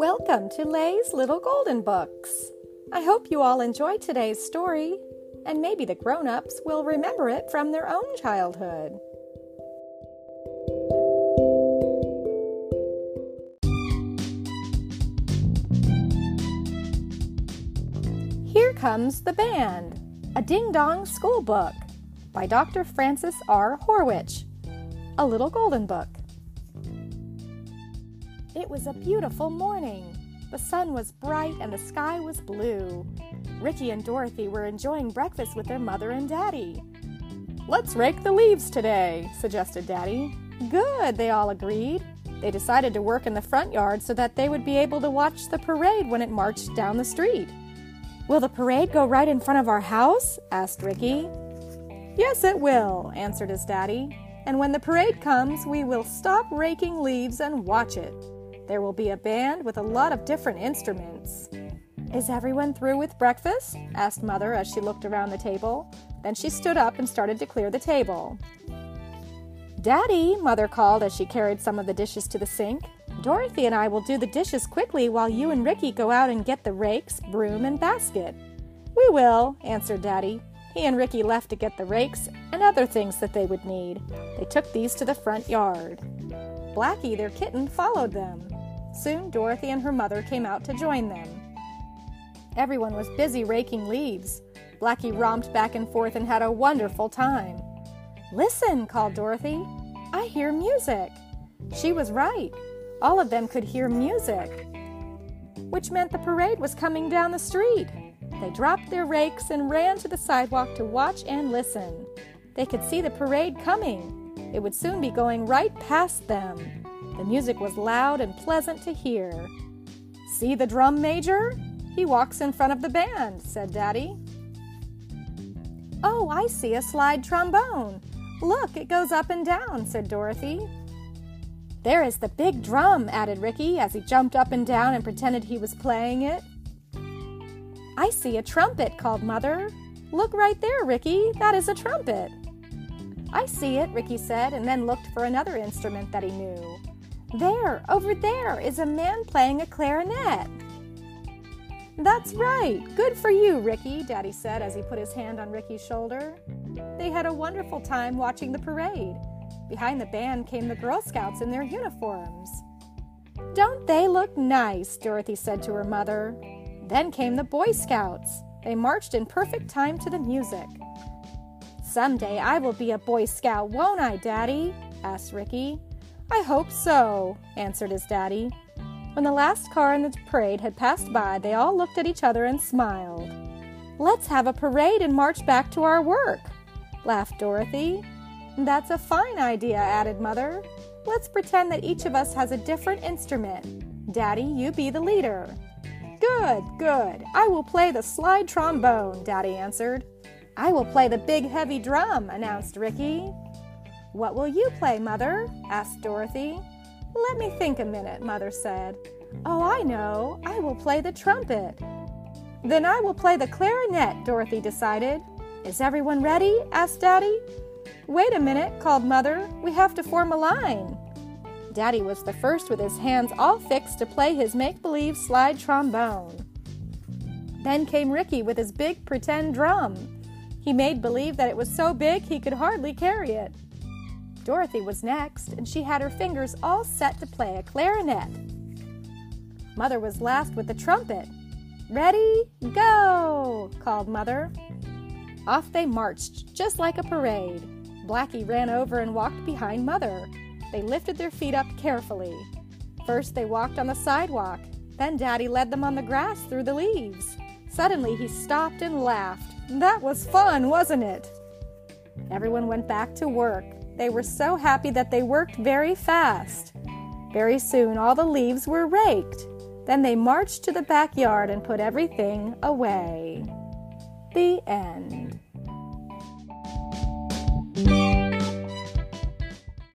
Welcome to Lay's Little Golden Books. I hope you all enjoyed today's story, and maybe the grown ups will remember it from their own childhood. Here comes the band, a ding dong school book by Dr. Frances R. Horwich, a little golden book. It was a beautiful morning. The sun was bright and the sky was blue. Ricky and Dorothy were enjoying breakfast with their mother and daddy. Let's rake the leaves today, suggested Daddy. Good, they all agreed. They decided to work in the front yard so that they would be able to watch the parade when it marched down the street. Will the parade go right in front of our house? asked Ricky. Yes, it will, answered his daddy. And when the parade comes, we will stop raking leaves and watch it. There will be a band with a lot of different instruments. Is everyone through with breakfast? asked Mother as she looked around the table. Then she stood up and started to clear the table. Daddy, Mother called as she carried some of the dishes to the sink. Dorothy and I will do the dishes quickly while you and Ricky go out and get the rakes, broom, and basket. We will, answered Daddy. He and Ricky left to get the rakes and other things that they would need. They took these to the front yard. Blackie, their kitten, followed them. Soon Dorothy and her mother came out to join them. Everyone was busy raking leaves. Blackie romped back and forth and had a wonderful time. Listen, called Dorothy. I hear music. She was right. All of them could hear music, which meant the parade was coming down the street. They dropped their rakes and ran to the sidewalk to watch and listen. They could see the parade coming. It would soon be going right past them. The music was loud and pleasant to hear. See the drum major? He walks in front of the band, said Daddy. Oh, I see a slide trombone. Look, it goes up and down, said Dorothy. There is the big drum, added Ricky as he jumped up and down and pretended he was playing it. I see a trumpet, called Mother. Look right there, Ricky. That is a trumpet. I see it, Ricky said, and then looked for another instrument that he knew. There, over there, is a man playing a clarinet. That's right. Good for you, Ricky, Daddy said as he put his hand on Ricky's shoulder. They had a wonderful time watching the parade. Behind the band came the Girl Scouts in their uniforms. Don't they look nice? Dorothy said to her mother. Then came the Boy Scouts. They marched in perfect time to the music. Someday I will be a Boy Scout, won't I, Daddy? asked Ricky. I hope so, answered his daddy. When the last car in the parade had passed by, they all looked at each other and smiled. Let's have a parade and march back to our work, laughed Dorothy. That's a fine idea, added Mother. Let's pretend that each of us has a different instrument. Daddy, you be the leader. Good, good. I will play the slide trombone, Daddy answered. I will play the big heavy drum, announced Ricky. What will you play, Mother? asked Dorothy. Let me think a minute, Mother said. Oh, I know. I will play the trumpet. Then I will play the clarinet, Dorothy decided. Is everyone ready? asked Daddy. Wait a minute, called Mother. We have to form a line. Daddy was the first with his hands all fixed to play his make believe slide trombone. Then came Ricky with his big pretend drum. He made believe that it was so big he could hardly carry it. Dorothy was next, and she had her fingers all set to play a clarinet. Mother was last with the trumpet. Ready, go! called Mother. Off they marched, just like a parade. Blackie ran over and walked behind Mother. They lifted their feet up carefully. First, they walked on the sidewalk. Then, Daddy led them on the grass through the leaves. Suddenly, he stopped and laughed. That was fun, wasn't it? Everyone went back to work. They were so happy that they worked very fast. Very soon all the leaves were raked. Then they marched to the backyard and put everything away. The end.